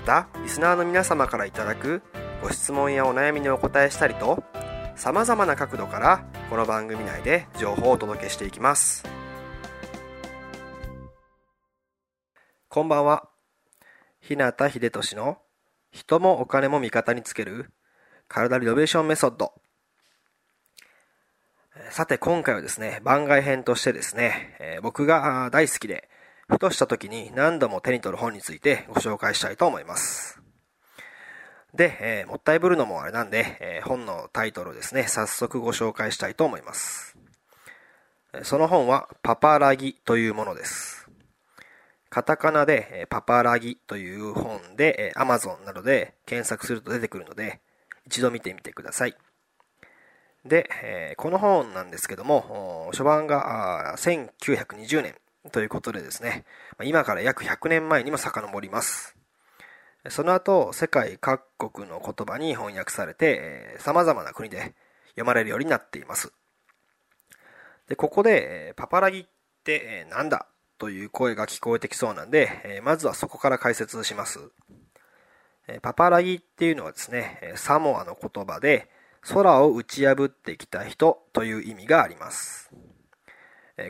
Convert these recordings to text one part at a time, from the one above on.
またリスナーの皆様からいただくご質問やお悩みにお答えしたりとさまざまな角度からこの番組内で情報をお届けしていきます。こんばんは。日向秀俊の人もお金も味方につける体リノベーションメソッド。さて今回はですね、番外編としてですね、え、僕が大好きで、ふとした時に何度も手に取る本についてご紹介したいと思います。で、えー、もったいぶるのもあれなんで、えー、本のタイトルをですね、早速ご紹介したいと思います。その本は、パパラギというものです。カタカナで、えパパラギという本で、え Amazon などで検索すると出てくるので、一度見てみてください。で、えこの本なんですけども、初版が1920年ということでですね、今から約100年前にも遡ります。その後、世界各国の言葉に翻訳されて、様々な国で読まれるようになっています。で、ここで、パパラギって何だ？という声が聞こえてきそうなんで、まずはそこから解説します。パパラギっていうのはですね、サモアの言葉で、空を打ち破ってきた人という意味があります。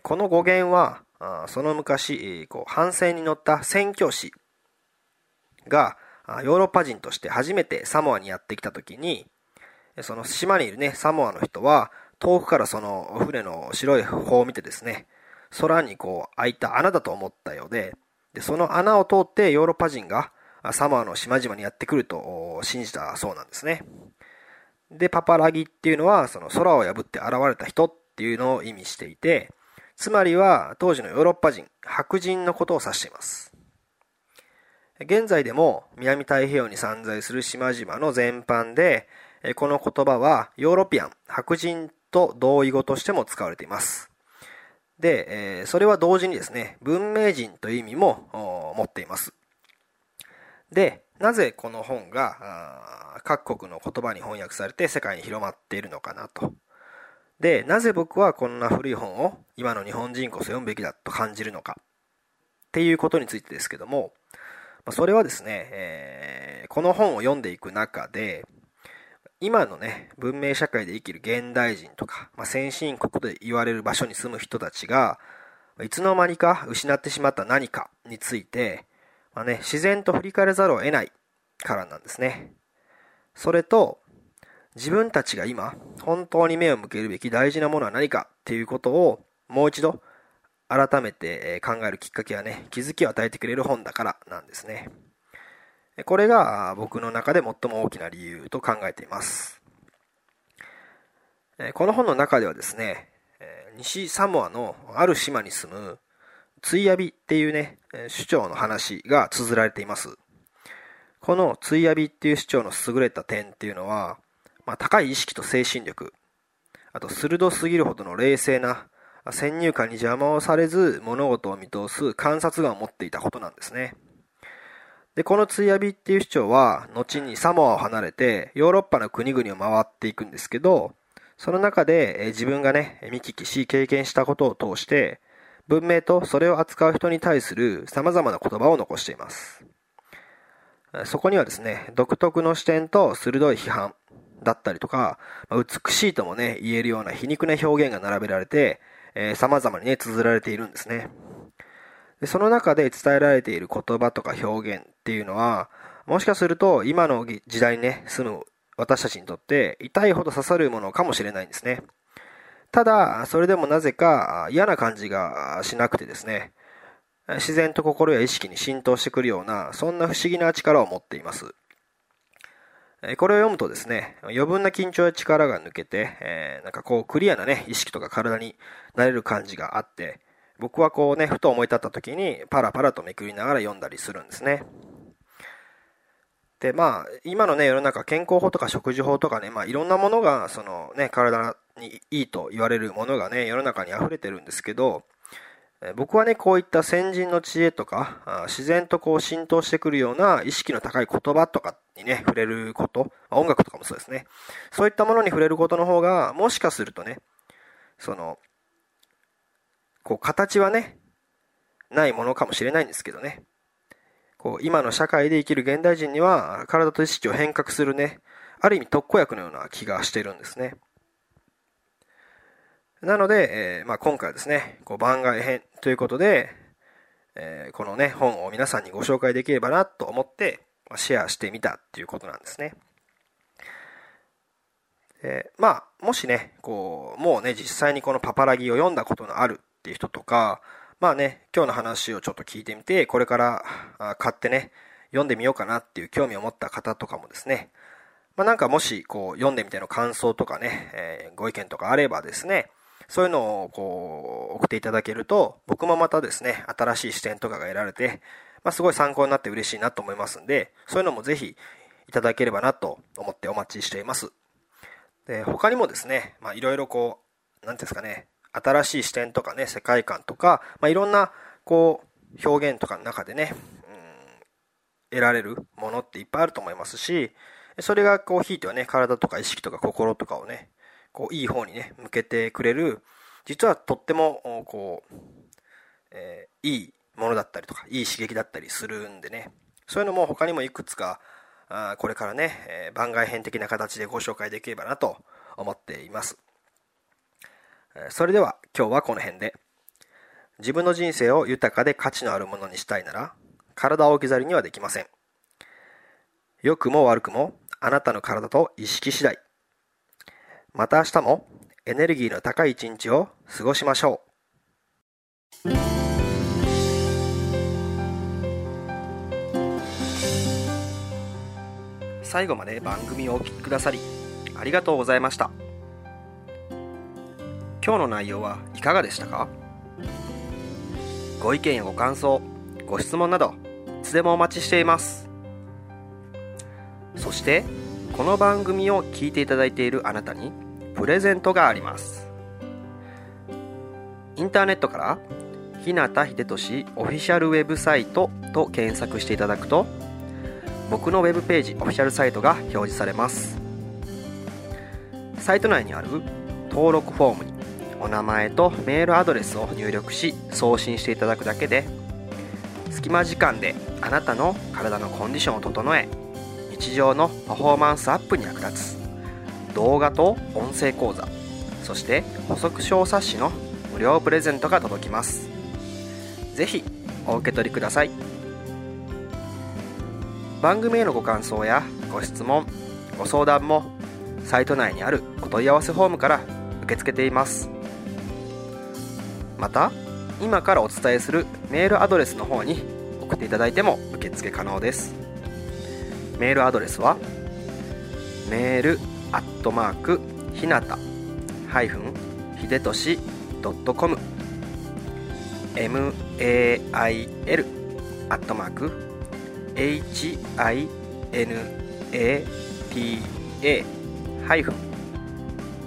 この語源は、その昔、こう反戦に乗った宣教師がヨーロッパ人として初めてサモアにやってきた時に、その島にいるね、サモアの人は、遠くからその船の白い方を見てですね、空にこう開いた穴だと思ったようで、で、その穴を通ってヨーロッパ人がサモアの島々にやってくると信じたそうなんですね。で、パパラギっていうのは、その空を破って現れた人っていうのを意味していて、つまりは当時のヨーロッパ人、白人のことを指しています。現在でも南太平洋に散在する島々の全般で、この言葉はヨーロピアン、白人と同意語としても使われています。で、それは同時にですね、文明人という意味も持っています。で、なぜこの本が各国の言葉に翻訳されて世界に広まっているのかなと。で、なぜ僕はこんな古い本を今の日本人こそ読むべきだと感じるのかっていうことについてですけども、まそれはですね、えー、この本を読んでいく中で、今のね、文明社会で生きる現代人とか、まあ、先進国で言われる場所に住む人たちが、いつの間にか失ってしまった何かについて、まあね、自然と振り返らざるを得ないからなんですね。それと、自分たちが今、本当に目を向けるべき大事なものは何かっていうことを、もう一度、改めて考えるきっかけやね、気づきを与えてくれる本だからなんですね。これが僕の中で最も大きな理由と考えています。この本の中ではですね、西サモアのある島に住むついやびっていうね、首長の話が綴られています。このついやびっていう首長の優れた点っていうのは、まあ、高い意識と精神力、あと鋭すぎるほどの冷静な、先入観に邪魔をされず物事を見通す観察眼を持っていたことなんですね。で、このついやびっていう首長は、後にサモアを離れて、ヨーロッパの国々を回っていくんですけど、その中で自分がね、見聞きし経験したことを通して、文明とそれを扱う人に対する様々な言葉を残しています。そこにはですね、独特の視点と鋭い批判だったりとか、美しいともね、言えるような皮肉な表現が並べられて、えー、様々にね、綴られているんですね。でその中で伝えられている言葉とか表現っていうのは、もしかすると今の時代にね、住む私たちにとって痛いほど刺さるものかもしれないんですね。ただ、それでもなぜか嫌な感じがしなくてですね、自然と心や意識に浸透してくるような、そんな不思議な力を持っています。これを読むとですね、余分な緊張や力が抜けて、えー、なんかこうクリアなね、意識とか体になれる感じがあって、僕はこうね、ふと思い立った時にパラパラとめくりながら読んだりするんですね。で、まあ、今のね、世の中健康法とか食事法とかね、まあいろんなものが、そのね、体にいいと言われるものがね、世の中に溢れてるんですけど、僕はね、こういった先人の知恵とか、自然とこう浸透してくるような意識の高い言葉とかにね、触れること、音楽とかもそうですね。そういったものに触れることの方が、もしかするとね、その、こう形はね、ないものかもしれないんですけどね。こう、今の社会で生きる現代人には、体と意識を変革するね、ある意味特効薬のような気がしてるんですね。なので、えー、まあ、今回はですね、こう番外編ということで、えー、このね、本を皆さんにご紹介できればなと思って、まあ、シェアしてみたっていうことなんですね。えー、まあ、もしね、こう、もうね、実際にこのパパラギを読んだことのあるっていう人とか、まあね、今日の話をちょっと聞いてみて、これから買ってね、読んでみようかなっていう興味を持った方とかもですね、まあなんかもしこう読んでみての感想とかね、えー、ご意見とかあればですね、そういうのをこう送っていただけると、僕もまたですね、新しい視点とかが得られて、まあ、すごい参考になって嬉しいなと思いますんで、そういうのもぜひいただければなと思ってお待ちしています。で、他にもですね、まあ、いろいろこう、なんですかね、新しい視点とかね、世界観とか、まあ、いろんな、こう、表現とかの中でね、得られるものっていっぱいあると思いますし、それがこう、ひいてはね、体とか意識とか心とかをね、こういい方にね向けてくれる実はとってもこう、えー、いいものだったりとかいい刺激だったりするんでね。そういうのも他にもいくつかあこれからね、えー、番外編的な形でご紹介できればなと思っています。それでは今日はこの辺で。自分の人生を豊かで価値のあるものにしたいなら体を置き去りにはできません。良くも悪くもあなたの体と意識次第。また明日もエネルギーの高い一日を過ごしましょう。最後まで番組をお聴きくださりありがとうございました。今日の内容はいかがでしたか？ご意見やご感想ご質問などいつでもお待ちしています。そしてこの番組を聞いていただいているあなたにプレゼントがあります。インターネットから日向秀俊オフィシャルウェブサイトと検索していただくと僕のウェブページオフィシャルサイトが表示されます。サイト内にある登録フォームにお名前とメールアドレスを入力し送信していただくだけで隙間時間であなたの体のコンディションを整え日常のパフォーマンスアップに役立つ。動画と音声講座。そして補足小冊子の無料プレゼントが届きます。是非お受け取りください。番組へのご感想やご質問ご相談もサイト内にあるお問い合わせフォームから受け付けています。また今からお伝えするメールアドレスの方に送っていただいても受付可能です。メールアドレスは？メールアットマークひなたハイフンひでとしドットコム。mail アットマーク hinata ハイフン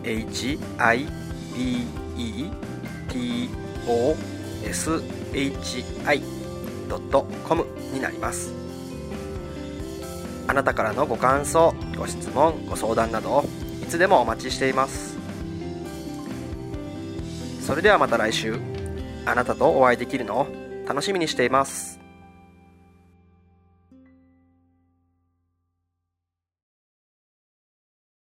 hibetoshi.com になります。あなたからのご感想ご質問ご相談などいつでもお待ちしています。それではまた来週。あなたとお会いできるのを楽しみにしています。